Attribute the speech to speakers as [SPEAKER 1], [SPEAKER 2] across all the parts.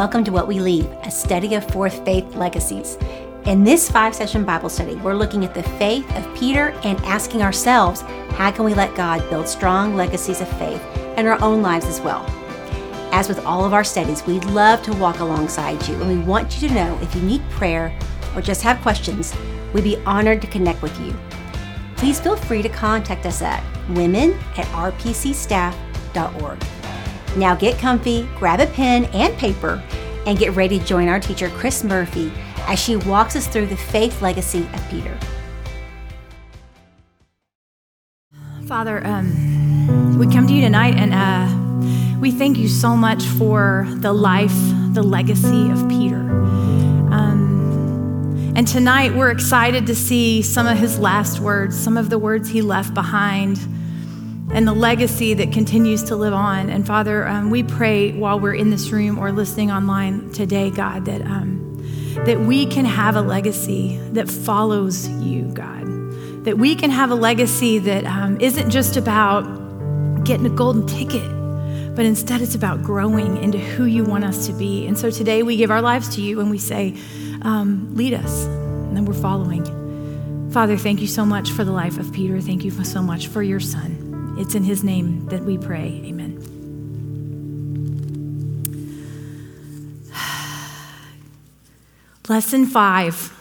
[SPEAKER 1] welcome to What We Leave, a study of fourth faith legacies. In this five session Bible study, we're looking at the faith of Peter and asking ourselves, how can we let God build strong legacies of faith in our own lives as well? As with all of our studies, we'd love to walk alongside you, and we want you to know if you need prayer or just have questions, we'd be honored to connect with you. Please feel free to contact us at women at rpcstaff.org. Now get comfy, grab a pen and paper, and get ready to join our teacher, Chris Murphy, as she walks us through the faith legacy of Peter.
[SPEAKER 2] Father, um, we come to you tonight and uh, we thank you so much for the life, the legacy of Peter. Um, and tonight we're excited to see some of his last words, some of the words he left behind, and the legacy that continues to live on. And Father, um, we pray while we're in this room or listening online today, God, that, um, that we can have a legacy that follows you, God. That we can have a legacy that um, not just about getting a golden ticket but instead it's about growing into who you want us to be. And so today we give our lives to you and we say, um, lead us, and then we're following. Father, thank you so much for the life of Peter. Thank you so much for your son. It's in his name that we pray. Amen. Lesson five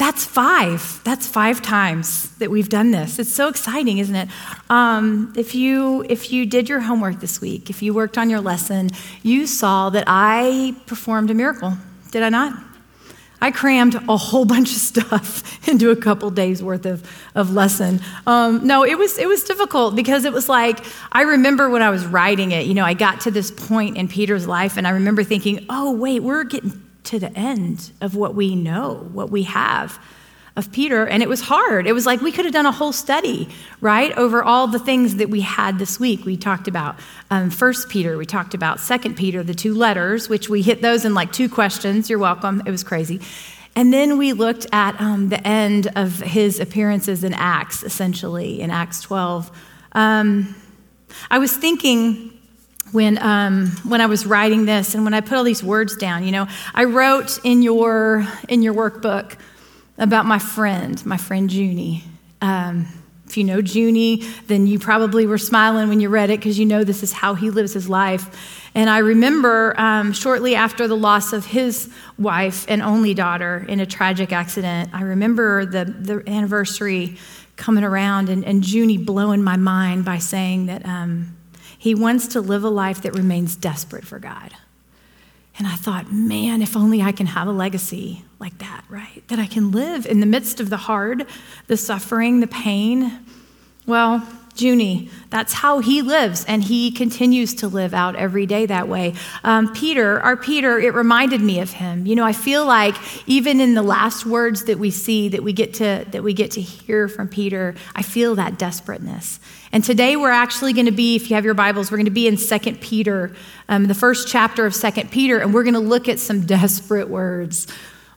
[SPEAKER 2] that's five. That's five times that we've done this. It's so exciting, isn't it? Um, if you if you did your homework this week, if you worked on your lesson, you saw that I performed a miracle. Did I not? I crammed a whole bunch of stuff into a couple days worth of, of lesson. Um, no, it was it was difficult because it was like I remember when I was writing it. You know, I got to this point in Peter's life, and I remember thinking, "Oh, wait, we're getting to the end of what we know, what we have of Peter. And it was hard. It was like we could have done a whole study, right, over all the things that we had this week. We talked about um, First Peter, we talked about Second Peter, the two letters, which we hit those in like two questions. You're welcome. It was crazy. And then we looked at um, the end of his appearances in Acts, essentially, in Acts 12. Um, I was thinking when, um, when I was writing this and when I put all these words down. You know, I wrote in your, in your workbook about my friend, my friend Junie. Um, if you know Junie, then you probably were smiling when you read it because you know this is how he lives his life. And I remember um, shortly after the loss of his wife and only daughter in a tragic accident, I remember the, the anniversary coming around and, and Junie blowing my mind by saying that. Um, he wants to live a life that remains desperate for God. And I thought, man, if only I can have a legacy like that, right? That I can live in the midst of the hard, the suffering, the pain. Well, Junie. That's how he lives, and he continues to live out every day that way. Um, Peter, our Peter, it reminded me of him. You know, I feel like even in the last words that we see that we get to that we get to hear from Peter, I feel that desperateness. And today we're actually going to be, if you have your Bibles, we're going to be in Second Peter, um, the first chapter of Second Peter, and we're going to look at some desperate words.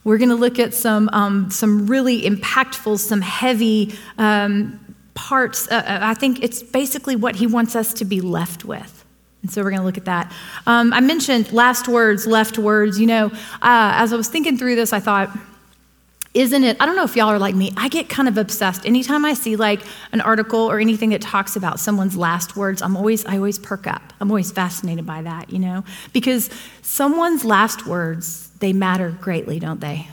[SPEAKER 2] We're going to look at some, um, some really impactful, some heavy um, parts. Uh, uh, I think it's basically what he wants us to be left with. And so we're going to look at that. Um, I mentioned last words, left words. You know, uh, as I was thinking through this, I thought, isn't it? I don't know if y'all are like me. I get kind of obsessed. Anytime I see like an article or anything that talks about someone's last words, I'm always, I always perk up. I'm always fascinated by that, you know, because someone's last words, they matter greatly, don't they?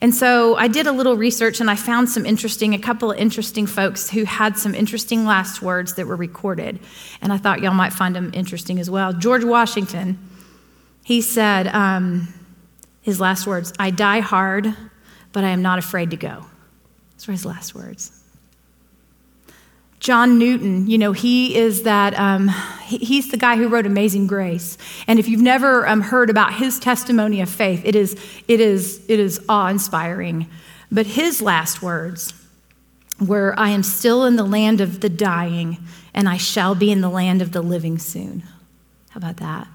[SPEAKER 2] And so I did a little research and I found some interesting, a couple of interesting folks who had some interesting last words that were recorded. And I thought y'all might find them interesting as well. George Washington, he said um, his last words I die hard, but I am not afraid to go. Those were his last words. John Newton, you know, he is that, um, he, he's the guy who wrote Amazing Grace. And if you've never um, heard about his testimony of faith, it is, it is, it is awe inspiring. But his last words were, I am still in the land of the dying, and I shall be in the land of the living soon. How about that?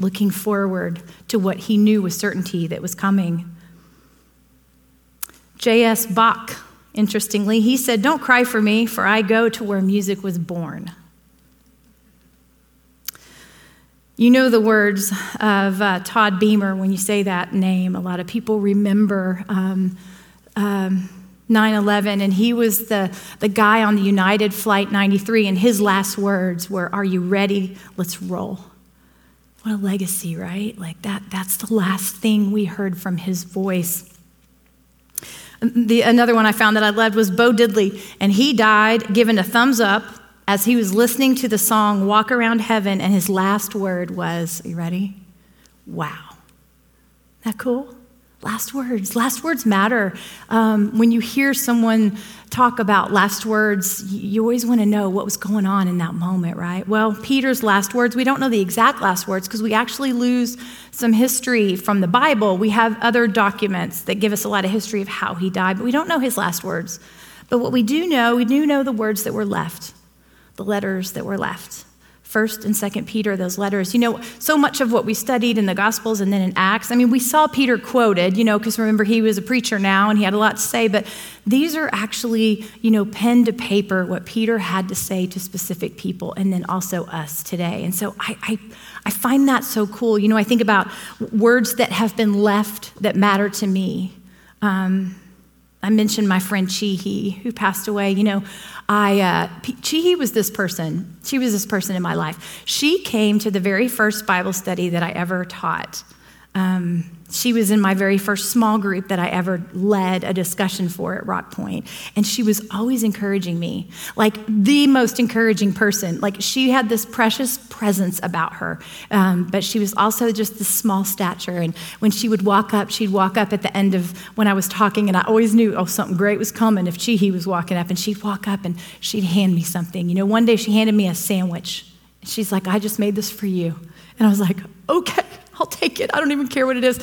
[SPEAKER 2] Looking forward to what he knew with certainty that was coming. J.S. Bach Interestingly, he said, Don't cry for me, for I go to where music was born. You know the words of uh, Todd Beamer when you say that name. A lot of people remember um, um, 9 11, and he was the, the guy on the United Flight 93, and his last words were, Are you ready? Let's roll. What a legacy, right? Like that, that's the last thing we heard from his voice. The, another one I found that I loved was Bo Diddley, and he died given a thumbs up as he was listening to the song Walk Around Heaven, and his last word was, you ready? Wow. Isn't that cool? Last words. Last words matter. Um, when you hear someone talk about last words, you always want to know what was going on in that moment, right? Well, Peter's last words, we don't know the exact last words because we actually lose some history from the Bible. We have other documents that give us a lot of history of how he died, but we don't know his last words. But what we do know, we do know the words that were left the letters that were left. First and Second Peter, those letters. You know, so much of what we studied in the Gospels and then in Acts. I mean, we saw Peter quoted, you know, because remember he was a preacher now and he had a lot to say. But these are actually, you know, pen to paper what Peter had to say to specific people, and then also us today. And so I, I, I find that so cool. You know, I think about words that have been left that matter to me. Um, I mentioned my friend Chihi, who passed away. You know, I uh, Chihi was this person. She was this person in my life. She came to the very first Bible study that I ever taught. Um, she was in my very first small group that I ever led a discussion for at Rock Point. And she was always encouraging me, like the most encouraging person. Like she had this precious presence about her, um, but she was also just this small stature. And when she would walk up, she'd walk up at the end of when I was talking, and I always knew, oh, something great was coming if Chihi was walking up. And she'd walk up and she'd hand me something. You know, one day she handed me a sandwich. She's like, I just made this for you. And I was like, okay. I'll take it. I don't even care what it is.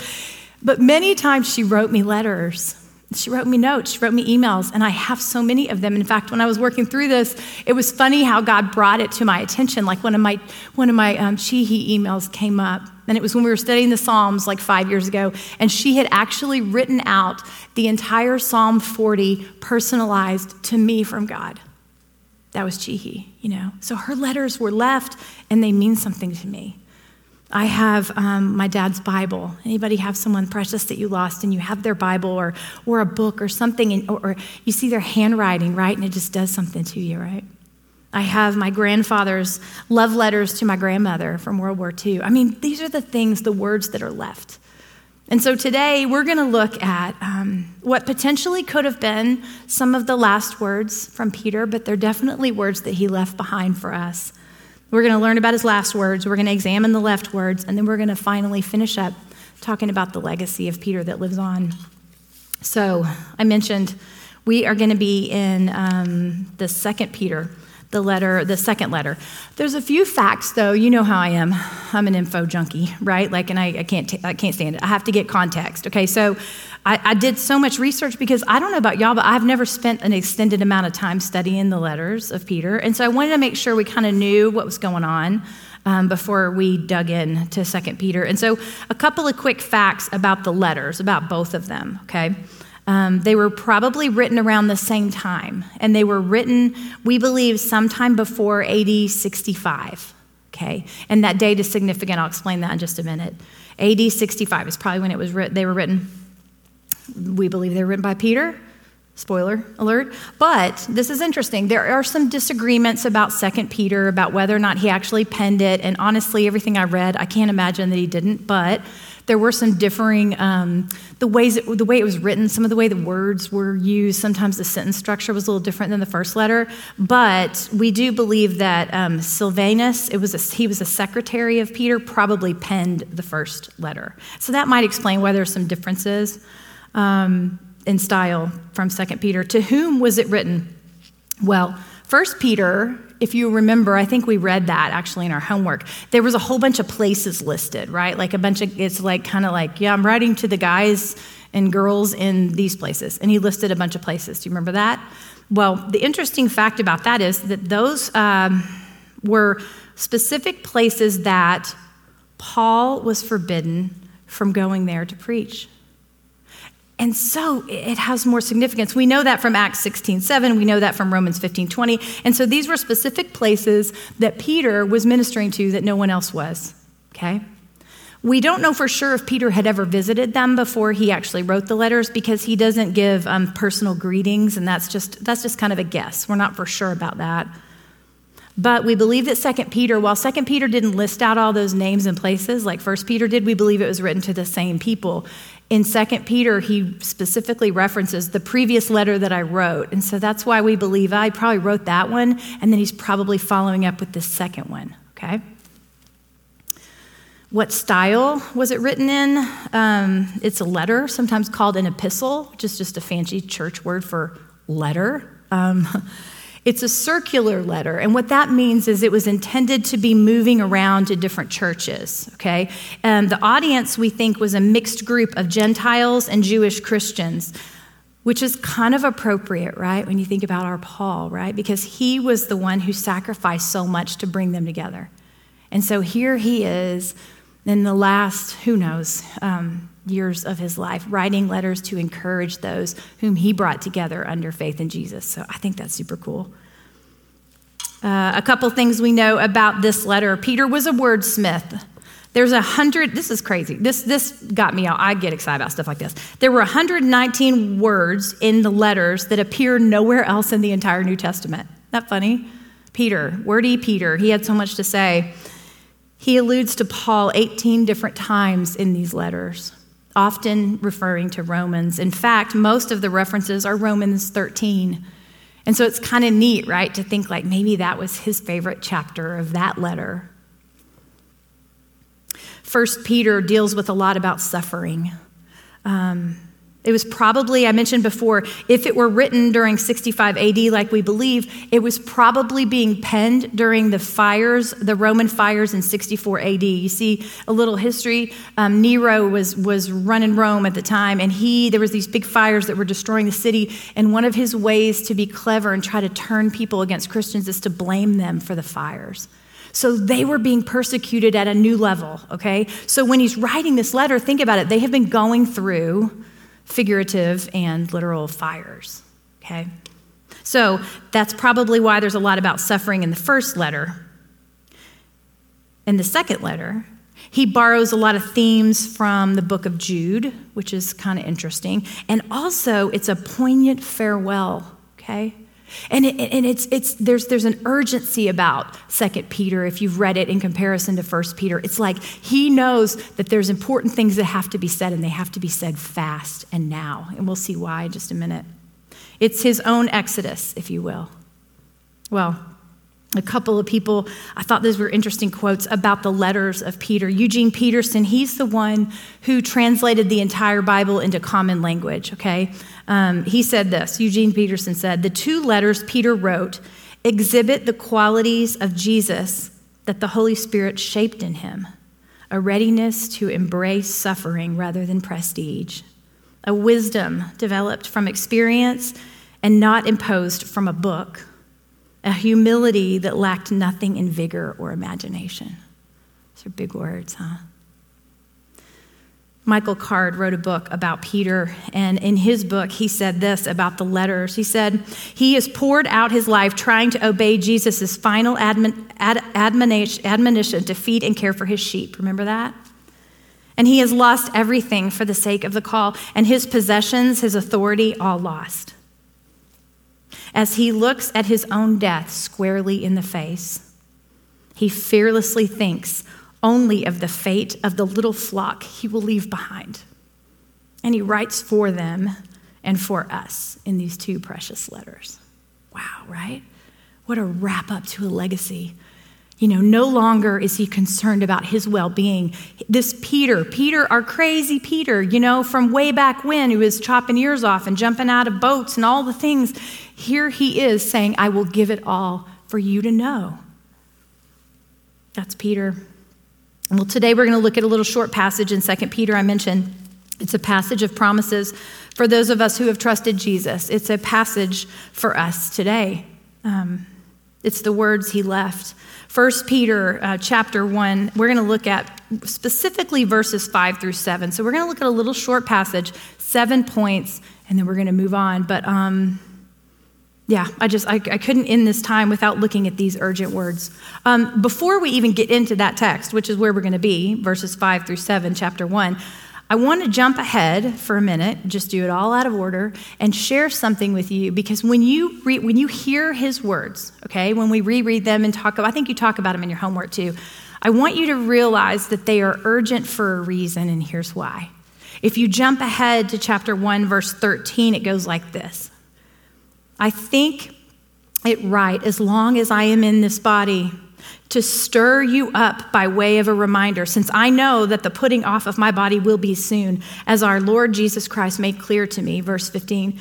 [SPEAKER 2] But many times she wrote me letters. She wrote me notes, she wrote me emails, and I have so many of them. In fact, when I was working through this, it was funny how God brought it to my attention. Like one of my one of my um, Chihi emails came up, and it was when we were studying the Psalms like five years ago, and she had actually written out the entire Psalm 40 personalized to me from God. That was Chihi, you know. So her letters were left, and they mean something to me. I have um, my dad's Bible. Anybody have someone precious that you lost and you have their Bible or, or a book or something, and, or, or you see their handwriting, right? And it just does something to you, right? I have my grandfather's love letters to my grandmother from World War II. I mean, these are the things, the words that are left. And so today we're going to look at um, what potentially could have been some of the last words from Peter, but they're definitely words that he left behind for us. We're going to learn about his last words, we're going to examine the left words, and then we're going to finally finish up talking about the legacy of Peter that lives on. So, I mentioned we are going to be in um, the second Peter, the letter, the second letter. There's a few facts, though. You know how I am. I'm an info junkie, right? Like, and I, I can't, t- I can't stand it. I have to get context. Okay, so I, I, did so much research because I don't know about y'all, but I've never spent an extended amount of time studying the letters of Peter. And so I wanted to make sure we kind of knew what was going on um, before we dug in to Second Peter. And so a couple of quick facts about the letters, about both of them, okay? Um, they were probably written around the same time, and they were written, we believe, sometime before AD 65. Okay, and that date is significant. I'll explain that in just a minute. AD 65 is probably when it was written. They were written. We believe they're written by Peter. Spoiler alert. But this is interesting. There are some disagreements about Second Peter, about whether or not he actually penned it. And honestly, everything I read, I can't imagine that he didn't. But there were some differing um, the ways it, the way it was written some of the way the words were used sometimes the sentence structure was a little different than the first letter but we do believe that um, silvanus it was a, he was a secretary of peter probably penned the first letter so that might explain why there's some differences um, in style from Second Peter. To whom was it written? Well, First Peter, if you remember, I think we read that actually in our homework. There was a whole bunch of places listed, right? Like a bunch of, it's like kind of like, yeah, I'm writing to the guys and girls in these places. And he listed a bunch of places. Do you remember that? Well, the interesting fact about that is that those um, were specific places that Paul was forbidden from going there to preach. And so it has more significance. We know that from Acts 16 7. We know that from Romans 15 20. And so these were specific places that Peter was ministering to that no one else was. Okay? We don't know for sure if Peter had ever visited them before he actually wrote the letters because he doesn't give um, personal greetings, and that's just, that's just kind of a guess. We're not for sure about that. But we believe that Second Peter, while Second Peter didn't list out all those names and places like First Peter did, we believe it was written to the same people. In Second Peter, he specifically references the previous letter that I wrote. And so that's why we believe I probably wrote that one, and then he's probably following up with the second one, okay? What style was it written in? Um, it's a letter, sometimes called an epistle, which is just a fancy church word for letter. Um, It's a circular letter, and what that means is it was intended to be moving around to different churches, okay? And the audience, we think, was a mixed group of Gentiles and Jewish Christians, which is kind of appropriate, right, when you think about our Paul, right? Because he was the one who sacrificed so much to bring them together. And so here he is in the last, who knows, um, years of his life, writing letters to encourage those whom he brought together under faith in Jesus. So I think that's super cool. Uh, a couple things we know about this letter Peter was a wordsmith. There's a hundred, this is crazy. This, this got me out. I get excited about stuff like this. There were 119 words in the letters that appear nowhere else in the entire New Testament. Isn't that funny? Peter, wordy Peter, he had so much to say. He alludes to Paul 18 different times in these letters often referring to Romans. In fact, most of the references are Romans 13. And so it's kind of neat, right, to think like maybe that was his favorite chapter of that letter. First Peter deals with a lot about suffering. Um, it was probably, I mentioned before, if it were written during 65 AD, like we believe, it was probably being penned during the fires, the Roman fires in 64 AD. You see a little history. Um, Nero was, was running Rome at the time, and he, there was these big fires that were destroying the city. And one of his ways to be clever and try to turn people against Christians is to blame them for the fires. So they were being persecuted at a new level, okay? So when he's writing this letter, think about it. They have been going through figurative and literal fires. Okay? So that's probably why there's a lot about suffering in the first letter. In the second letter, he borrows a lot of themes from the book of Jude, which is kind of interesting. And also, it's a poignant farewell, okay? And, it, and it's, it's, there's, there's an urgency about Second Peter if you've read it in comparison to First Peter. It's like he knows that there's important things that have to be said, and they have to be said fast and now. And we'll see why in just a minute. It's his own exodus, if you will. Well, a couple of people, I thought those were interesting quotes about the letters of Peter. Eugene Peterson, he's the one who translated the entire Bible into common language, okay? Um, he said this Eugene Peterson said, The two letters Peter wrote exhibit the qualities of Jesus that the Holy Spirit shaped in him a readiness to embrace suffering rather than prestige, a wisdom developed from experience and not imposed from a book a humility that lacked nothing in vigor or imagination. Those are big words, huh? Michael Card wrote a book about Peter, and in his book, he said this about the letters. He said, He has poured out his life trying to obey Jesus' final admon- ad- admonition to feed and care for his sheep. Remember that? And he has lost everything for the sake of the call, and his possessions, his authority, all lost as he looks at his own death squarely in the face. He fearlessly thinks only of the fate of the little flock he will leave behind. And he writes for them and for us in these two precious letters. Wow, right? What a wrap up to a legacy you know, no longer is he concerned about his well being. This Peter, Peter, our crazy Peter, you know, from way back when, who was chopping ears off and jumping out of boats and all the things, here he is saying, I will give it all for you to know. That's Peter. Well, today we're going to look at a little short passage in 2 Peter I mentioned. It's a passage of promises for those of us who have trusted Jesus. It's a passage for us today. Um, it's the words he left 1 Peter uh, chapter 1, we're going to look at specifically verses 5 through 7. So we're going to look at a little short passage, seven points, and then we're going to move on. But um, Yeah, I just, I, I couldn't end this time without looking at these urgent words. Um, before we even get into that text, which is where we're going to be, verses 5 through 7, chapter 1, I want to jump ahead for a minute, just do it all out of order, and share something with you because when you when you hear his words, okay, when we reread them and talk about, I think you talk about them in your homework too. I want you to realize that they are urgent for a reason, and here's why. If you jump ahead to chapter 1, verse 13, it goes like this I think it right, as long as I am in this body, to stir you up by way of a reminder, since I know that the putting off of my body will be soon, as our Lord Jesus Christ made clear to me. Verse 15.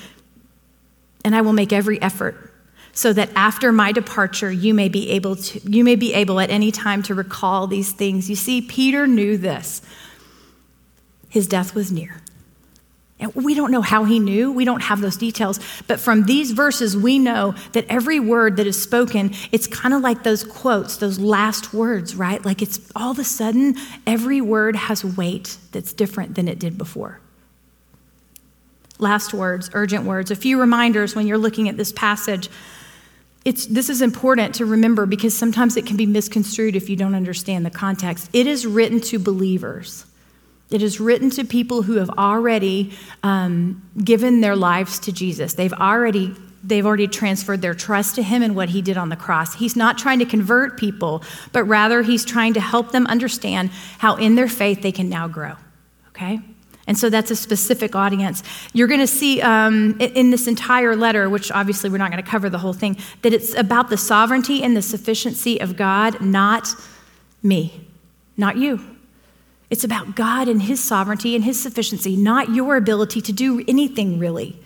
[SPEAKER 2] And I will make every effort so that after my departure you may be able to you may be able at any time to recall these things. You see Peter knew this. His death was near. And we don't know how he knew. We don't have those details. But from these verses, we know that every word that is spoken, it's kind of like those quotes, those last words, right? Like it's all of a sudden, every word has weight that's different than it did before. Last words, urgent words. A few reminders when you're looking at this passage. It's, this is important to remember because sometimes it can be misconstrued if you don't understand the context. It is written to believers. It is written to people who have already um, given their lives to Jesus. They've already they've already transferred their trust to him and what he did on the cross. He's not trying to convert people, but rather he's trying to help them understand how in their faith they can now grow. Okay? And so that's a specific audience. You're going to see um, in this entire letter, which obviously we're not going to cover the whole thing, that it's about the sovereignty and the sufficiency of God, not me, not you. It's about God and His sovereignty and His sufficiency, not your ability to do anything really.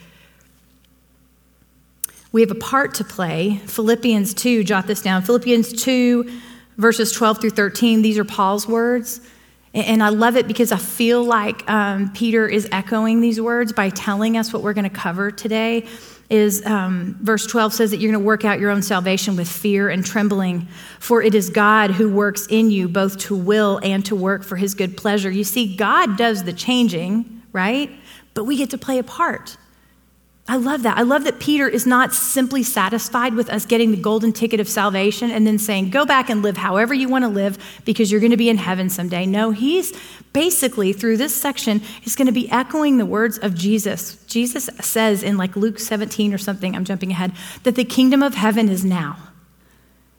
[SPEAKER 2] We have a part to play. Philippians 2, jot this down. Philippians 2, verses 12 through 13, these are Paul's words. And I love it because I feel like um, Peter is echoing these words by telling us what we're going to cover today is um, verse 12 says that you're going to work out your own salvation with fear and trembling, for it is God who works in you both to will and to work for his good pleasure. You see, God does the changing, right? But we get to play a part. I love that. I love that Peter is not simply satisfied with us getting the golden ticket of salvation and then saying, go back and live however you want to live because you're going to be in heaven someday. No, he's basically, through this section, is going to be echoing the words of Jesus. Jesus says in like Luke 17 or something, I'm jumping ahead, that the kingdom of heaven is now.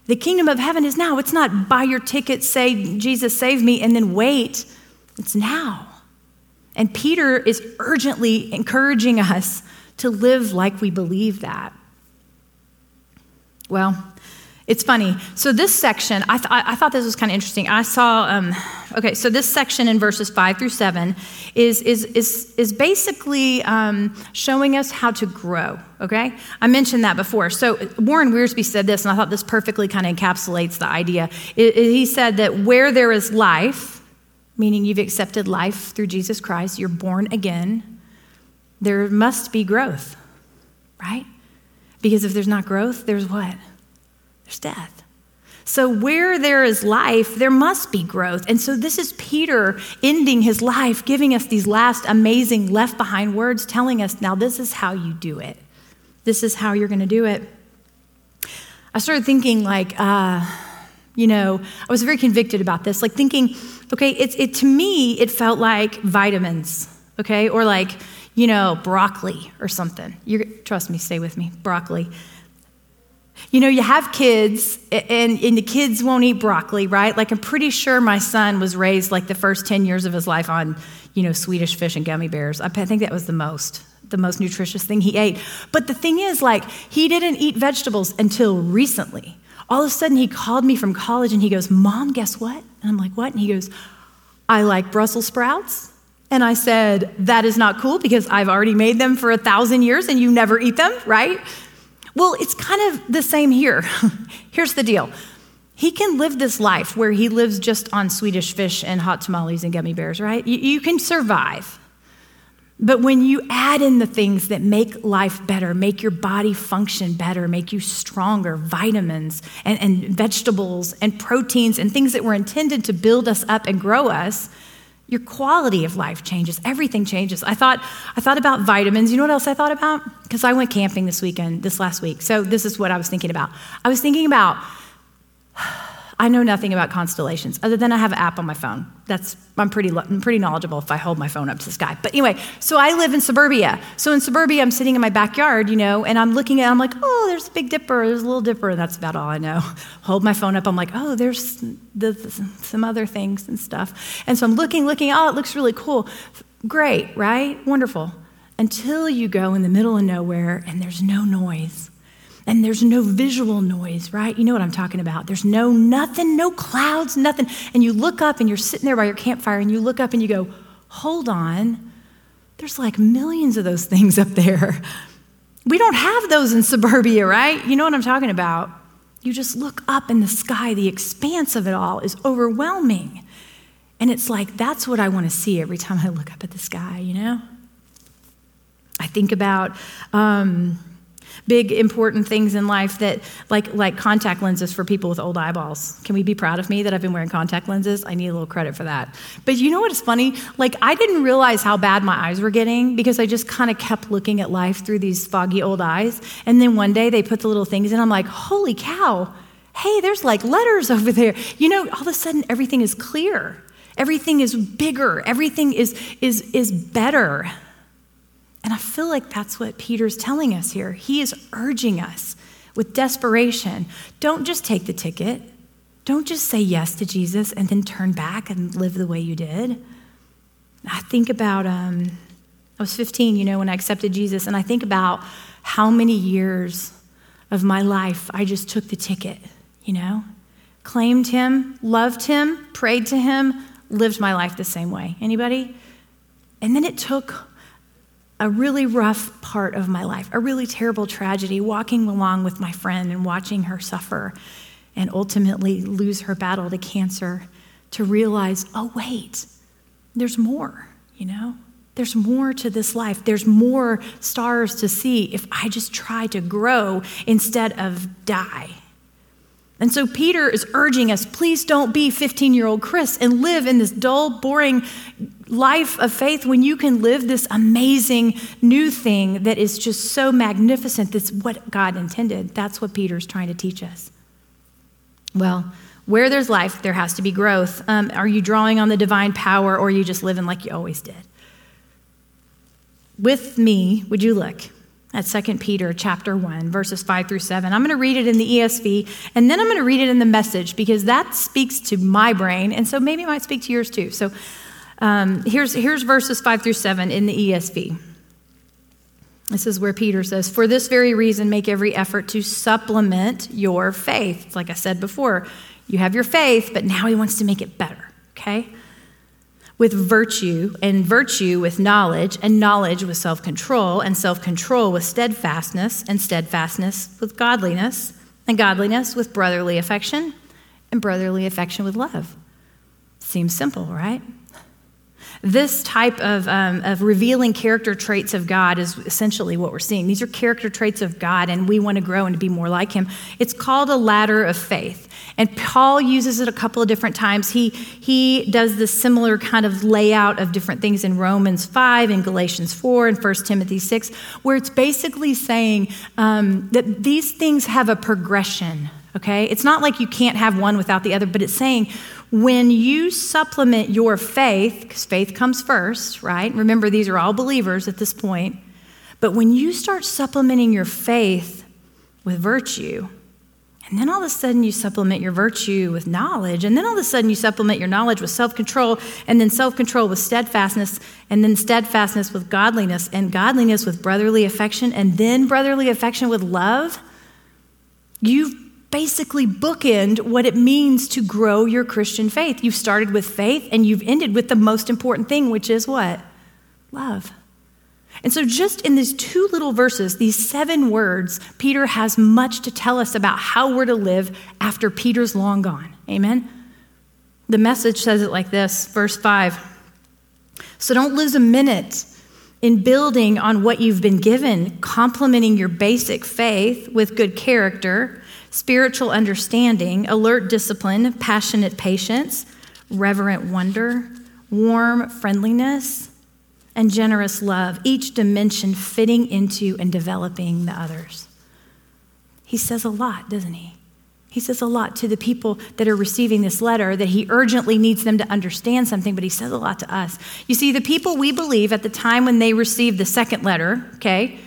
[SPEAKER 2] The kingdom of heaven is now. It's not buy your ticket, say, Jesus, save me, and then wait. It's now. And Peter is urgently encouraging us to live like we believe that. Well, it's funny. So, this section, I, th- I thought this was kind of interesting. I saw, um, okay, so this section in verses five through seven is, is, is, is basically um, showing us how to grow, okay? I mentioned that before. So, Warren Wiersbe said this, and I thought this perfectly kind of encapsulates the idea. It, it, he said that where there is life, meaning you've accepted life through Jesus Christ, you're born again, there must be growth, right? Because if there's not growth, there's what? There's death. So, where there is life, there must be growth. And so, this is Peter ending his life, giving us these last amazing left behind words, telling us, now this is how you do it. This is how you're going to do it. I started thinking, like, uh, you know, I was very convicted about this, like thinking, okay, it's, it, to me, it felt like vitamins, okay, or like, you know, broccoli or something. you trust me, stay with me, broccoli. You know, you have kids, and, and the kids won't eat broccoli, right? Like, I'm pretty sure my son was raised like the first 10 years of his life on, you know, Swedish fish and gummy bears. I think that was the most, the most nutritious thing he ate. But the thing is, like, he didn't eat vegetables until recently. All of a sudden, he called me from college and he goes, Mom, guess what? And I'm like, What? And he goes, I like Brussels sprouts and I said, That is not cool because I've already made them for a thousand years and you never eat them, right? Well, it's kind of the same here. Here's the deal he can live this life where he lives just on Swedish fish and hot tamales and gummy bears, right? You, you, can survive. But when you add in the things that make life better, make your body function better, make you stronger, vitamins and, and vegetables and proteins and things that were intended to build us up and grow us, Your quality of life changes. Everything changes. I thought, I thought about vitamins. You know what else I thought about? Because I went camping this weekend, this last week. So this is what I was thinking about. I was thinking about I know nothing about constellations other than I have an app on my phone. That's I'm pretty I'm pretty knowledgeable if I hold my phone up to the sky. But anyway, so I live in suburbia. So in suburbia, I'm sitting in my backyard, you know, and I'm looking at I'm like, oh, there's a Big Dipper, there's a Little Dipper. and That's about all I know. Hold my phone up. I'm like, oh, there's the, some other things and stuff. And so I'm looking, looking. Oh, it looks really cool. Great, right? Wonderful. Until you go in the middle of nowhere and there's no noise and there's no visual noise, right? You know what I'm talking about. There's no nothing, no clouds, nothing. And you look up and you're sitting there by your campfire and you look up and you go, hold on, there's like millions of those things up there. We don't have those in suburbia, right? You know what I'm talking about. You just look up in the sky, the expanse of it all is overwhelming. And it's like, that's what I want to see every time I look up at the sky, you know? I think about, um, big important things in life that like like contact lenses for people with old eyeballs. Can we be proud of me that i've been wearing contact lenses? I need a little credit for that. But you know what is funny? Like i didn't realize how bad my eyes were getting because i just kind of kept looking at life through these foggy old eyes. And then one day they put the little things in i'm like holy cow. Hey there's like letters over there. You know all of a sudden everything is clear. Everything is bigger. Everything is is is better and I feel like that's what Peter's telling us here. He is urging us with desperation don't just take the ticket, don't just say yes to Jesus and then turn back and live the way you did. I think about, um, I was 15, you know, when I accepted Jesus, and I think about how many years of my life I just took the ticket, you know, claimed him, loved him, prayed to him, lived my life the same way. Anybody? And then it took a really rough part of my life, a really terrible tragedy, walking along with my friend and watching her suffer and ultimately lose her battle to cancer, to realize, oh, wait, there's more, you know? There's more to this life. There's more stars to see if I just try to grow instead of die. And so Peter is urging us please don't be 15 year old Chris and live in this dull, boring life of faith when you can live this amazing new thing that is just so magnificent. That's what God intended. That's what Peter's trying to teach us. Well, where there's life, there has to be growth. Um, are you drawing on the divine power or are you just living like you always did? With me, would you look? at 2 Peter chapter 1 verses 5 through 7. I'm going to read it in the ESV and then I'm going to read it in the message because that speaks to my brain and so maybe it might speak to yours too. So um, here's, here's verses 5 through 7 in the ESV. This is where Peter says, For this very reason, make every effort to supplement your faith. Like I said before, you have your faith, but now he wants to make it better, okay? with virtue, and virtue with knowledge, and knowledge with self control, and self control with steadfastness, and steadfastness with godliness, and godliness with brotherly affection, and brotherly affection with love. Seems simple, right? This type of, um, of revealing character traits of God is essentially what we're seeing. These are character traits of God, and we want to grow and to be more like Him. It's called a ladder of faith. And Paul uses it a couple of different times. He, he does this similar kind of layout of different things in Romans 5, in Galatians 4, and 1 Timothy 6, where it's basically saying um, that these things have a progression, okay? It's not like you can't have one without the other, but it's saying when you supplement your faith, because faith comes first, right? Remember, these are all believers at this point. But when you start supplementing your faith with virtue, and then all of a sudden you supplement your virtue with knowledge, and then all of a sudden you supplement your knowledge with self control, and then self control with steadfastness, and then steadfastness with godliness, and godliness with brotherly affection, and then brotherly affection with love, you've basically bookend what it means to grow your Christian faith. You've started with faith and you've ended with the most important thing, which is what? Love. And so, just in these two little verses, these seven words, Peter has much to tell us about how we're to live after Peter's long gone. Amen? The message says it like this, verse 5. So, don't lose a minute in building on what you've been given, complementing your basic faith with good character spiritual understanding, alert discipline, passionate patience, reverent wonder, warm friendliness, and generous love, each dimension fitting into and developing the others. He says a lot, doesn't he? He says a lot to the people that are receiving this letter that he urgently needs them to understand something, but he says a lot to us. You see, the people we believe at the time when they received the second letter, okay,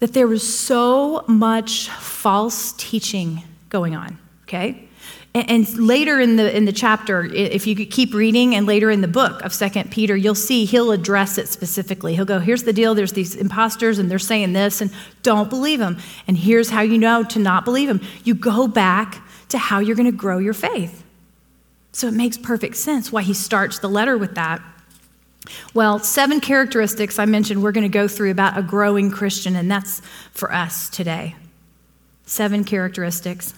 [SPEAKER 2] that there was so much false teaching going on, okay? And, later in the, in the chapter, if you keep reading, and later in the book of Second Peter, you'll see he'll address it specifically. He'll go, Here's the deal there's these imposters, and they're saying this, and don't believe them. And here's how you know to not believe them. You go back to how you're going to grow your faith. So it makes perfect sense why he starts the letter with that. Well, seven characteristics I mentioned we're going to go through about a growing Christian, and that's for us today. Seven characteristics.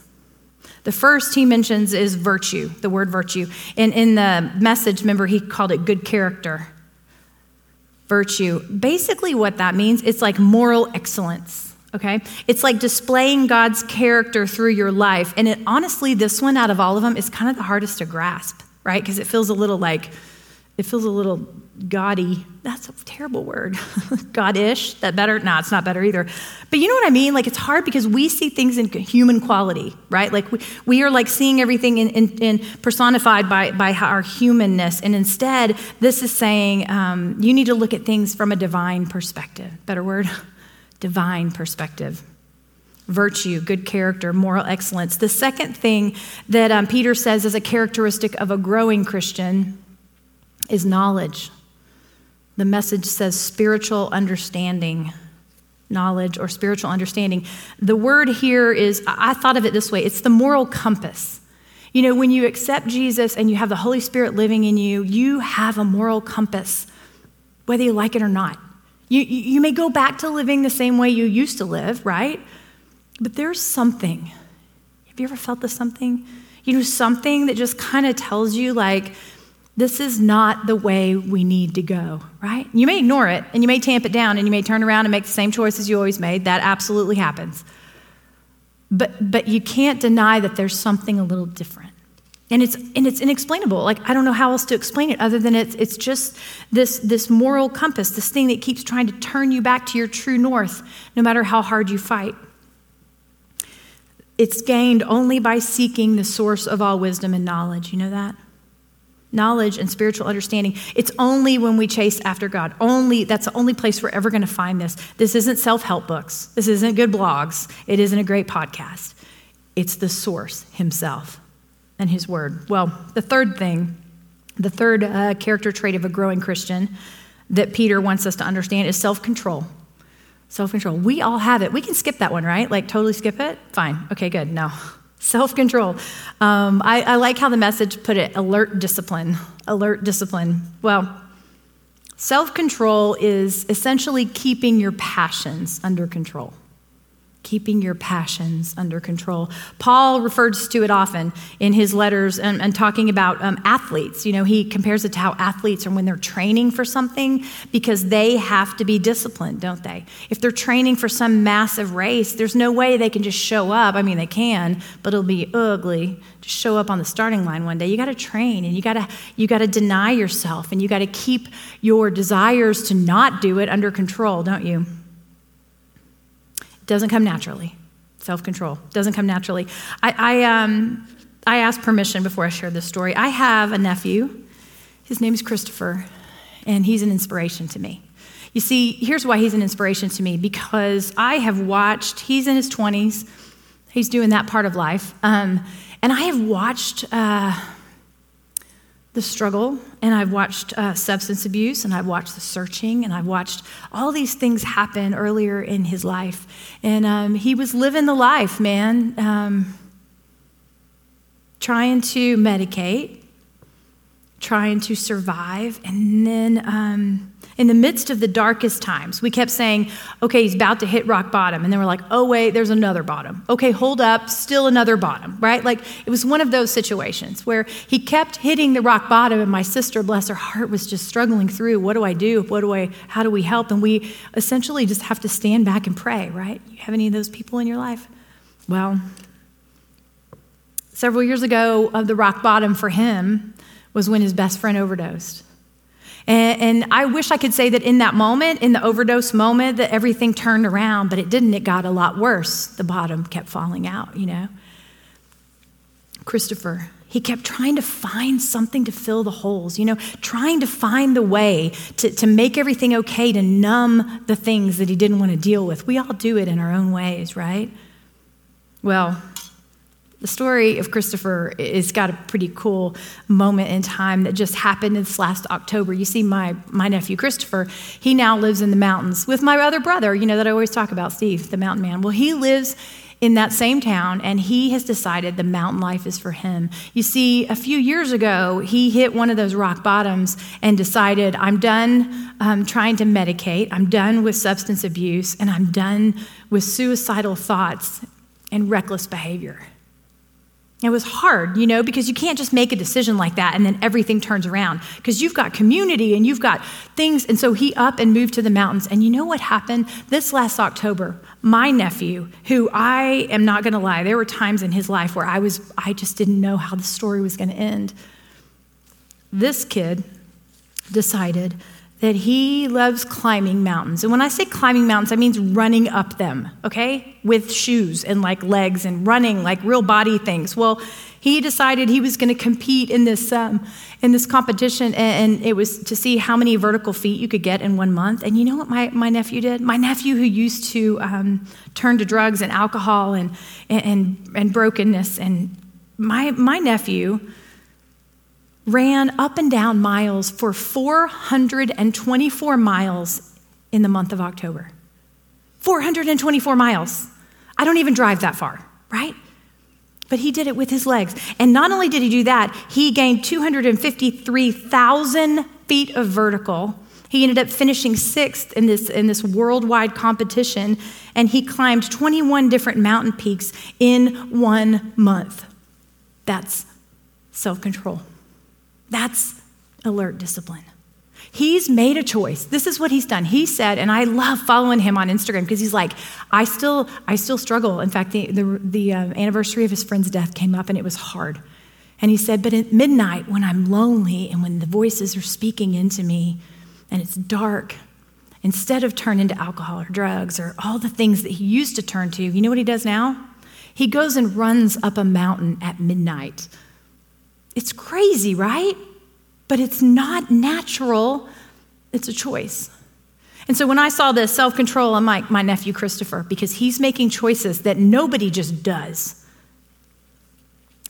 [SPEAKER 2] The first he mentions is virtue, the word virtue. And in the message, remember, he called it good character. Virtue. Basically, what that means, it's like moral excellence, okay? It's like displaying God's character through your life. And it, honestly, this one out of all of them is kind of the hardest to grasp, right? Because it feels a little like, it feels a little gaudy. That's a terrible word. Godish. That better? No, it's not better either. But you know what I mean? Like it's hard because we see things in human quality, right? Like we, we are like seeing everything in, in, in personified by, by our humanness. And instead, this is saying um, you need to look at things from a divine perspective. Better word? divine perspective virtue, good character, moral excellence. The second thing that um, Peter says is a characteristic of a growing Christian is knowledge. The message says spiritual understanding, knowledge or spiritual understanding. The word here is, I thought of it this way it's the moral compass. You know, when you accept Jesus and you have the Holy Spirit living in you, you have a moral compass, whether you like it or not. You, you may go back to living the same way you used to live, right? But there's something. Have you ever felt this something? You know, something that just kind of tells you, like, this is not the way we need to go, right? You may ignore it and you may tamp it down and you may turn around and make the same choices you always made. That absolutely happens. But, but you can't deny that there's something a little different. And it's, and it's inexplainable. Like, I don't know how else to explain it other than it's, it's just this, this moral compass, this thing that keeps trying to turn you back to your true north, no matter how hard you fight. It's gained only by seeking the source of all wisdom and knowledge. You know that? Knowledge and spiritual understanding. It's only when we chase after God. Only that's the only place we're ever going to find this. This isn't self-help books. This isn't good blogs. It isn't a great podcast. It's the source himself and his word. Well, the third thing, the third uh, character trait of a growing Christian that Peter wants us to understand is self-control. Self control. We all have it. We can skip that one, right? Like totally skip it? Fine. Okay, good. No. Self control. Um, I, I like how the message put it alert discipline. Alert discipline. Well, self control is essentially keeping your passions under control keeping your passions under control. Paul refers to it often in his letters and, and talking about um, athletes. You know, he compares it to how athletes are when they're training for something because they have to be disciplined, don't they? If they're training for some massive race, there's no way they can just show up. I mean, they can, but it'll be ugly. to show up on the starting line one day. You got to train and you got to you got to deny yourself and you got to keep your desires to not do it under control, don't you? Doesn't come naturally. Self control doesn't come naturally. I, I, um, I asked permission before I shared this story. I have a nephew. His name is Christopher, and he's an inspiration to me. You see, here's why he's an inspiration to me because I have watched, he's in his 20s, he's doing that part of life, um, and I have watched. Uh, the struggle, and I've watched uh, substance abuse, and I've watched the searching, and I've watched all these things happen earlier in his life. And um, he was living the life, man, um, trying to medicate, trying to survive, and then. Um, in the midst of the darkest times, we kept saying, okay, he's about to hit rock bottom. And then we're like, oh, wait, there's another bottom. Okay, hold up, still another bottom, right? Like it was one of those situations where he kept hitting the rock bottom, and my sister, bless her heart, was just struggling through what do I do? What do I, how do we help? And we essentially just have to stand back and pray, right? You have any of those people in your life? Well, several years ago, of the rock bottom for him was when his best friend overdosed. And, and, I wish I could say that in that moment, in the overdose moment, that everything turned around, but it didn't. It got a lot worse. The bottom kept falling out, you know. Christopher, he kept trying to find something to fill the holes, you know, trying to find the way to, to make everything okay, to numb the things that he didn't want to deal with. We all do it in our own ways, right? Well, the story of Christopher has got a pretty cool moment in time that just happened this last October. You see, my, my nephew Christopher, he now lives in the mountains with my other brother, you know, that I always talk about, Steve, the mountain man. Well, he lives in that same town, and he has decided the mountain life is for him. You see, a few years ago, he hit one of those rock bottoms and decided, I'm done um, trying to medicate, I'm done with substance abuse, and I'm done with suicidal thoughts and reckless behavior. It was hard, you know, because you can't just make a decision like that and then everything turns around because you've got community and you've got things. And so he up and moved to the mountains. And you know what happened? This last October, my nephew, who I am not going to lie, there were times in his life where I was, I just didn't know how the story was going to end. This kid decided that he loves climbing mountains. And when I say climbing mountains, I means running up them, okay? With shoes and like legs and running like real body things. Well, he decided he was going to compete in this, um, in this competition, and, it was to see how many vertical feet you could get in one month. And you know what my, my nephew did? My nephew, who used to um, turn to drugs and alcohol and, and, and brokenness, and my, my nephew, ran up and down miles for 424 miles in the month of October. 424 miles. I don't even drive that far, right? But he did it with his legs. And not only did he do that, he gained 253,000 feet of vertical. He ended up finishing sixth in this, in this worldwide competition, and he climbed 21 different mountain peaks in one month. That's self control. That's alert discipline. He's made a choice. This is what he's done. He said, and I love following him on Instagram because he's like, I still, I still struggle. In fact, the, the, the uh, anniversary of his friend's death came up and it was hard. And he said, but at midnight, when I'm lonely and when the voices are speaking into me and it's dark, instead of turning to alcohol or drugs or all the things that he used to turn to, you know what he does now? He goes and runs up a mountain at midnight it's crazy, right? But it's not natural, it's a choice. And so when I saw this self control, I'm like, my nephew Christopher, because he's making choices that nobody just does.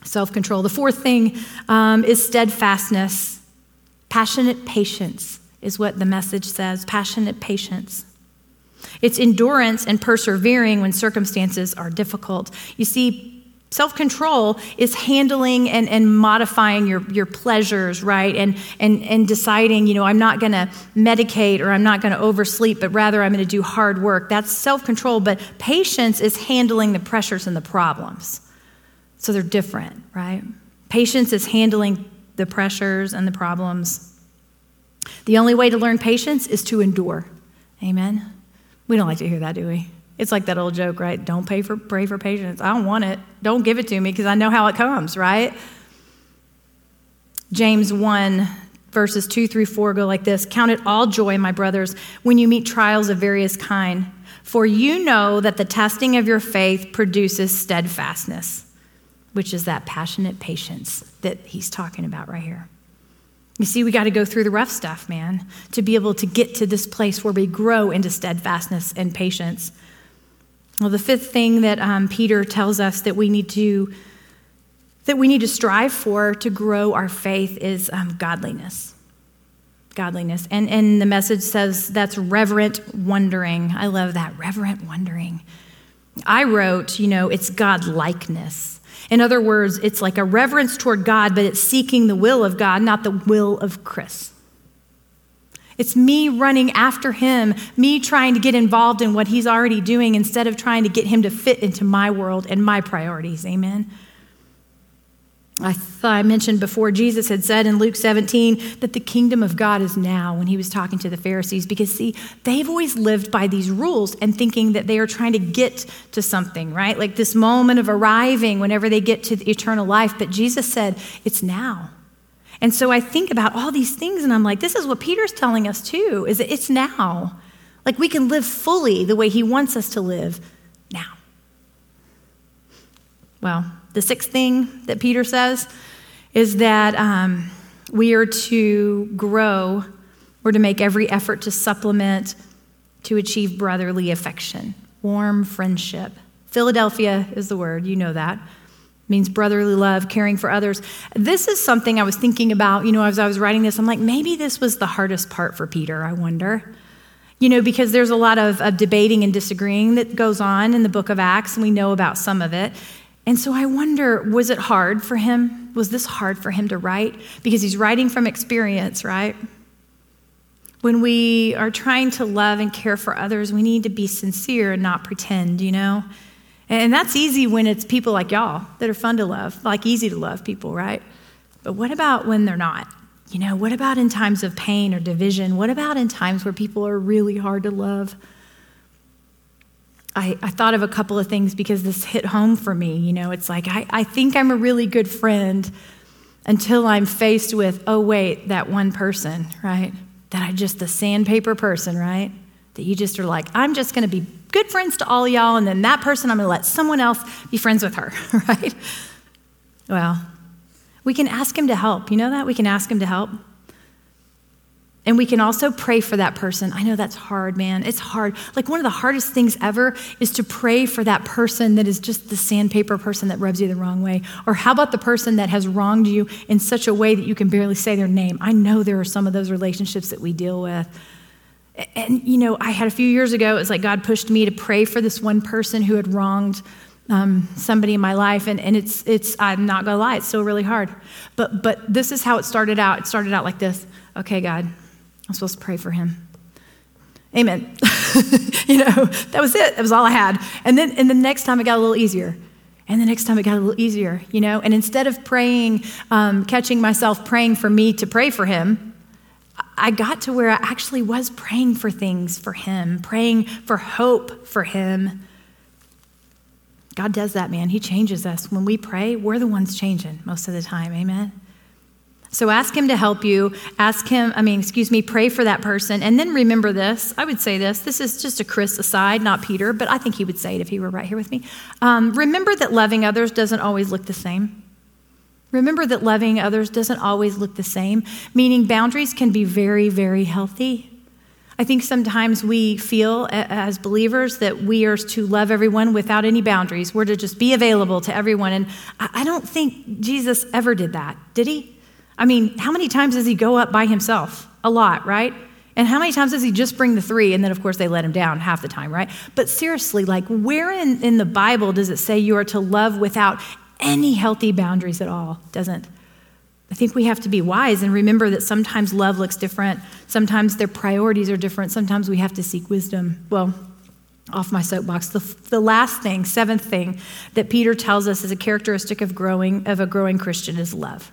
[SPEAKER 2] Self control. The fourth thing um, is steadfastness. Passionate patience is what the message says. Passionate patience. It's endurance and persevering when circumstances are difficult. You see, Self control is handling and, and modifying your, your pleasures, right? And, and, and deciding, you know, I'm not going to medicate or I'm not going to oversleep, but rather I'm going to do hard work. That's self control. But patience is handling the pressures and the problems. So they're different, right? Patience is handling the pressures and the problems. The only way to learn patience is to endure. Amen? We don't like to hear that, do we? It's like that old joke, right? Don't pay for, pray for patience. I don't want it. Don't give it to me because I know how it comes, right? James 1, verses 2 through 4 go like this Count it all joy, my brothers, when you meet trials of various kind, for you know that the testing of your faith produces steadfastness, which is that passionate patience that he's talking about right here. You see, we got to go through the rough stuff, man, to be able to get to this place where we grow into steadfastness and patience. Well, the fifth thing that um, Peter tells us that we need to that we need to strive for to grow our faith is um, godliness. Godliness. And, and the message says that's reverent wondering. I love that, reverent wondering. I wrote, you know, it's God likeness. In other words, it's like a reverence toward God, but it's seeking the will of God, not the will of Chris. It's me running after him, me trying to get involved in what he's already doing instead of trying to get him to fit into my world and my priorities. Amen. I I mentioned before, Jesus had said in Luke 17 that the kingdom of God is now when he was talking to the Pharisees, because see, they've always lived by these rules and thinking that they are trying to get to something, right? Like this moment of arriving whenever they get to the eternal life. But Jesus said, it's now. And so I think about all these things and I'm like, this is what Peter's telling us too, is that it's now. Like we can live fully the way he wants us to live now. Well, the sixth thing that Peter says is that um, we are to grow or to make every effort to supplement to achieve brotherly affection, warm friendship. Philadelphia is the word, you know that means brotherly love, caring for others. This is something I was thinking about, you know, as I was writing this. I'm like, maybe this was the hardest part for Peter, I wonder. You know, because there's a lot of, of debating and disagreeing that goes on in the book of Acts, and we know about some of it. And so I wonder, was it hard for him? Was this hard for him to write? Because he's writing from experience, right? When we are trying to love and care for others, we need to be sincere and not pretend, you know? And that's easy when it's people like y'all that are fun to love, like easy to love people, right? But what about when they're not? You know, what about in times of pain or division? What about in times where people are really hard to love? I, I thought of a couple of things because this hit home for me. You know, it's like I, I think I'm a really good friend until I'm faced with, oh, wait, that one person, right? That I just, the sandpaper person, right? That you just are like, I'm just going to be good friends to all y'all, and then that person, I'm going to let someone else be friends with her, right? Well, we can ask him to help. You know that? We can ask him to help. And we can also pray for that person. I know that's hard, man. It's hard. Like one of the hardest things ever is to pray for that person that is just the sandpaper person that rubs you the wrong way. Or how about the person that has wronged you in such a way that you can barely say their name? I know there are some of those relationships that we deal with. And, you know, I had a few years ago, it was like God pushed me to pray for this one person who had wronged um, somebody in my life. And, and it's, it's, I'm not going to lie, it's still really hard. But, but this is how it started out. It started out like this Okay, God, I'm supposed to pray for him. Amen. you know, that was it. That was all I had. And then, and the next time it got a little easier. And the next time it got a little easier, you know. And instead of praying, um, catching myself praying for me to pray for him, I got to where I actually was praying for things for him, praying for hope for him. God does that, man. He changes us. When we pray, we're the ones changing most of the time. Amen. So ask him to help you. Ask him, I mean, excuse me, pray for that person. And then remember this. I would say this. This is just a Chris aside, not Peter, but I think he would say it if he were right here with me. Um, remember that loving others doesn't always look the same. Remember that loving others doesn't always look the same, meaning boundaries can be very, very healthy. I think sometimes we feel as believers that we are to love everyone without any boundaries. We're to just be available to everyone. And I don't think Jesus ever did that, did he? I mean, how many times does he go up by himself? A lot, right? And how many times does he just bring the three? And then, of course, they let him down half the time, right? But seriously, like, where in, in the Bible does it say you are to love without any healthy boundaries at all. Doesn't. I think we have to be wise and remember that sometimes love looks different. Sometimes their priorities are different. Sometimes we have to seek wisdom. Well, off my soapbox. The, the last thing, seventh thing that Peter tells us is a characteristic of growing of a growing Christian is love.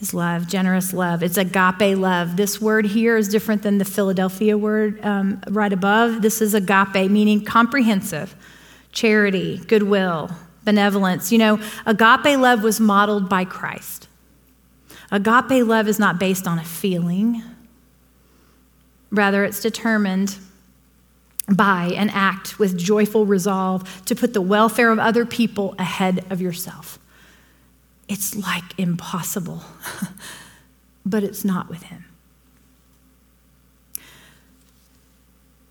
[SPEAKER 2] Is love, generous love. It's agape love. This word here is different than the Philadelphia word um, right above. This is agape, meaning comprehensive, charity, goodwill, benevolence. You know, agape love was modeled by Christ. Agape love is not based on a feeling, rather, it's determined by an act with joyful resolve to put the welfare of other people ahead of yourself. It's like impossible, but it's not with Him.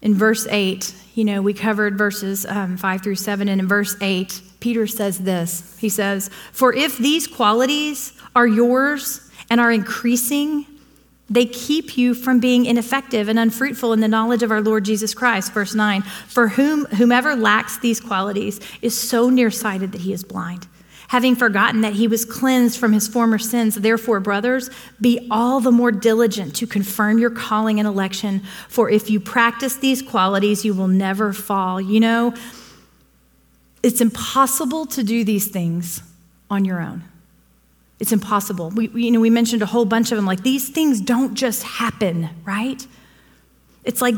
[SPEAKER 2] In verse 8, you know, we covered verses um, 5 through 7, and in verse 8, Peter says this He says, For if these qualities are yours and are increasing, they keep you from being ineffective and unfruitful in the knowledge of our Lord Jesus Christ. Verse 9 For whom, whomever lacks these qualities is so nearsighted that he is blind having forgotten that he was cleansed from his former sins. Therefore, brothers, be all the more diligent to confirm your calling and election, for if you practice these qualities, you will never fall. You know, it's impossible to do these things on your own. It's impossible. We, you know, we mentioned a whole bunch of them. Like these things don't just happen, right? It's like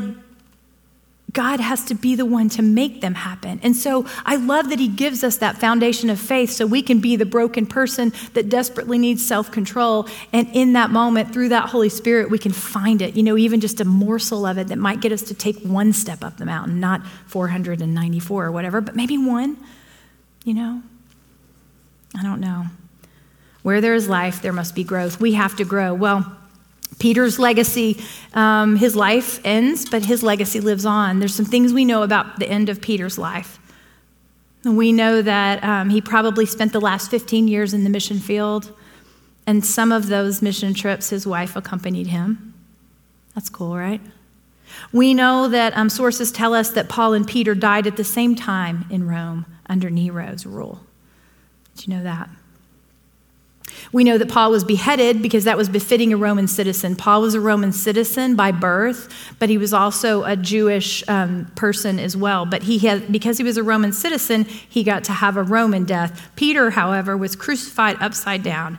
[SPEAKER 2] God has to be the one to make them happen. And so I love that He gives us that foundation of faith so we can be the broken person that desperately needs self control. And in that moment, through that Holy Spirit, we can find it, you know, even just a morsel of it that might get us to take one step up the mountain, not 494 or whatever, but maybe one, you know? I don't know. Where there is life, there must be growth. We have to grow. Well, Peter's legacy, um, his life ends, but his legacy lives on. There's some things we know about the end of Peter's life. We know that um, he probably spent the last 15 years in the mission field, and some of those mission trips, his wife accompanied him. That's cool, right? We know that um, sources tell us that Paul and Peter died at the same time in Rome under Nero's rule. Did you know that? We know that Paul was beheaded because that was befitting a Roman citizen. Paul was a Roman citizen by birth, but he was also a Jewish um, person as well. But he had, because he was a Roman citizen, he got to have a Roman death. Peter, however, was crucified upside down.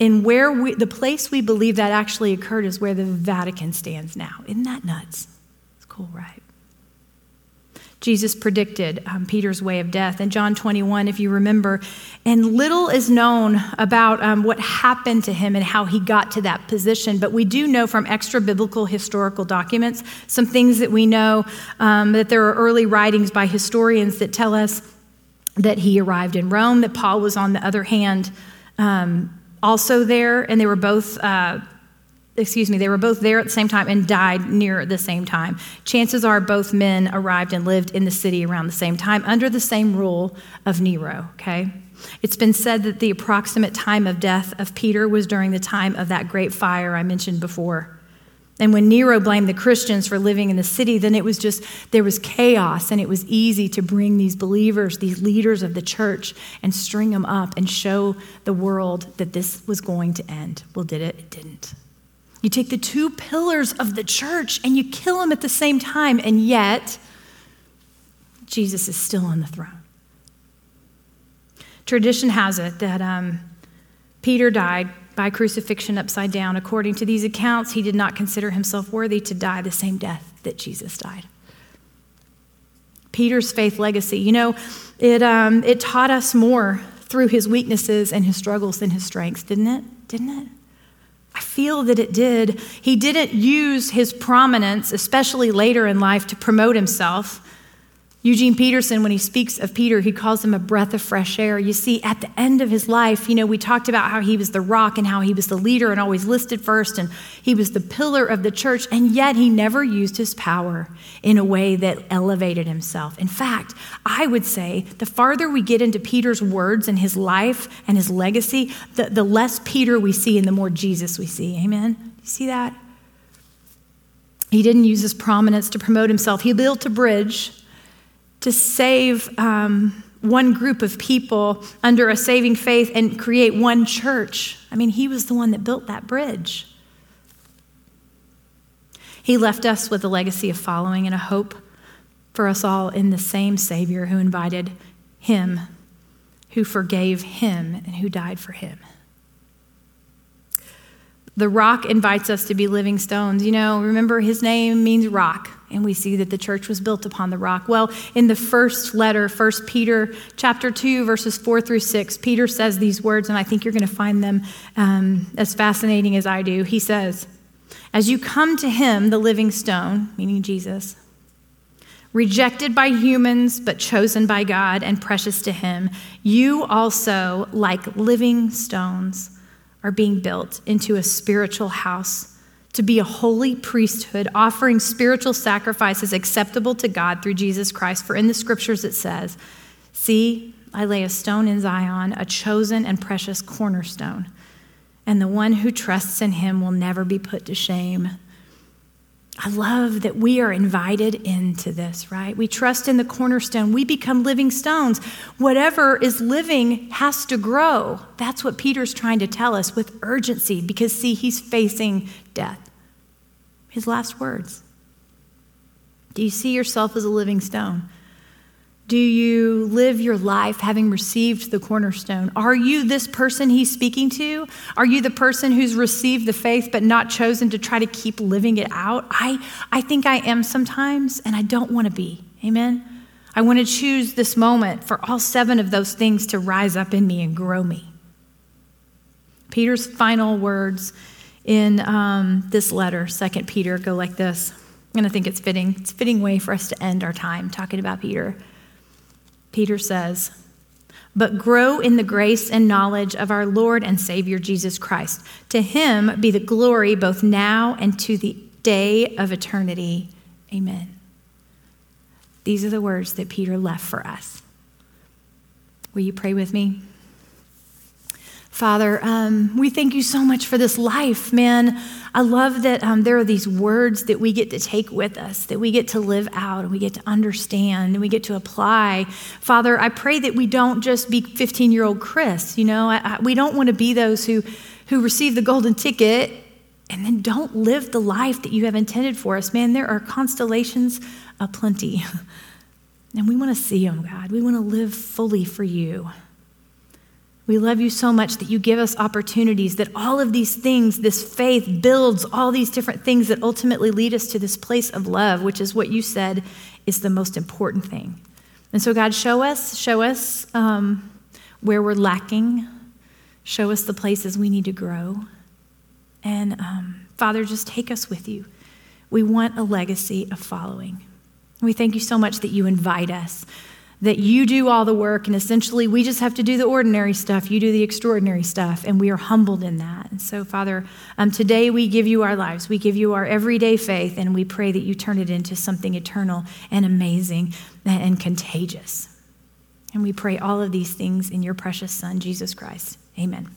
[SPEAKER 2] And where we, the place we believe that actually occurred is where the Vatican stands now. Isn't that nuts? It's cool, right? Jesus predicted um, Peter's way of death. In John 21, if you remember, and little is known about um, what happened to him and how he got to that position, but we do know from extra biblical historical documents some things that we know um, that there are early writings by historians that tell us that he arrived in Rome, that Paul was, on the other hand, um, also there, and they were both. Uh, excuse me, they were both there at the same time and died near the same time. Chances are both men arrived and lived in the city around the same time under the same rule of Nero, okay? It's been said that the approximate time of death of Peter was during the time of that great fire I mentioned before. And when Nero blamed the Christians for living in the city, then it was just, there was chaos, and it was easy to bring these believers, these leaders of the church, and string them up and show the world that this was going to end. Well, did it? It didn't. You take the two pillars of the church and you kill them at the same time, and yet Jesus is still on the throne. Tradition has it that um, Peter died by crucifixion upside down. According to these accounts, he did not consider himself worthy to die the same death that Jesus died. Peter's faith legacy, you know, it, um, it taught us more through his weaknesses and his struggles than his strengths, didn't it? Didn't it? I feel that it did. He didn't use his prominence, especially later in life, to promote himself. Eugene Peterson, when he speaks of Peter, he calls him a breath of fresh air. You see, at the end of his life, you know, we talked about how he was the rock and how he was the leader and always listed first, and he was the pillar of the church, and yet he never used his power in a way that elevated himself. In fact, I would say the farther we get into Peter's words and his life and his legacy, the, the less Peter we see and the more Jesus we see. Amen? You see that? He didn't use his prominence to promote himself, he built a bridge to save um, one group of people under a saving faith and create one church. I mean, he was the one that built that bridge. He left us with a legacy of following and a hope for us all in the same Savior who invited him, who forgave him, and who died for him. The rock invites us to be living stones. You know, remember his name means rock and we see that the church was built upon the rock. Well, in the first letter, 1 Peter chapter 2, verses 4 through 6, Peter says these words, and I think you're going to find them um, as fascinating as I do. He says, As you come to him, the living stone, meaning Jesus, rejected by humans, but chosen by God and precious to him, you also, like living stones, are being built into a spiritual house to be a holy priesthood, offering spiritual sacrifices acceptable to God through Jesus Christ. For in the scriptures it says, See, I lay a stone in Zion, a chosen and precious cornerstone, and the one who trusts in him will never be put to shame. I love that we are invited into this, right? We trust in the cornerstone. We become living stones. Whatever is living has to grow. That's what Peter's trying to tell us with urgency because, see, he's facing death. His last words. Do you see yourself as a living stone? Do you live your life having received the cornerstone? Are you this person he's speaking to? Are you the person who's received the faith but not chosen to try to keep living it out? I, I think I am sometimes, and I don't want to be. Amen? I want to choose this moment for all seven of those things to rise up in me and grow me. Peter's final words in um, this letter, 2 Peter, go like this. And I think it's fitting. It's a fitting way for us to end our time talking about Peter. Peter says, but grow in the grace and knowledge of our Lord and Savior Jesus Christ. To him be the glory both now and to the day of eternity. Amen. These are the words that Peter left for us. Will you pray with me? Father, um, we thank you so much for this life, man. I love that um, there are these words that we get to take with us, that we get to live out, and we get to understand, and we get to apply. Father, I pray that we don't just be 15 year old Chris. You know, I, I, we don't want to be those who, who receive the golden ticket and then don't live the life that you have intended for us. Man, there are constellations aplenty. And we want to see them, God. We want to live fully for you. We love you so much that you give us opportunities, that all of these things, this faith builds all these different things that ultimately lead us to this place of love, which is what you said is the most important thing. And so, God, show us, show us um, where we're lacking, show us the places we need to grow. And um, Father, just take us with you. We want a legacy of following. We thank you so much that you invite us that you do all the work, and essentially we just have to do the ordinary stuff. You do the extraordinary stuff, and we are humbled in that. And so, Father, um, today we give you our lives. We give you our everyday faith, and we pray that you turn it into something eternal and amazing and, and contagious. And we pray all of these things in your precious Son, Jesus Christ. Amen.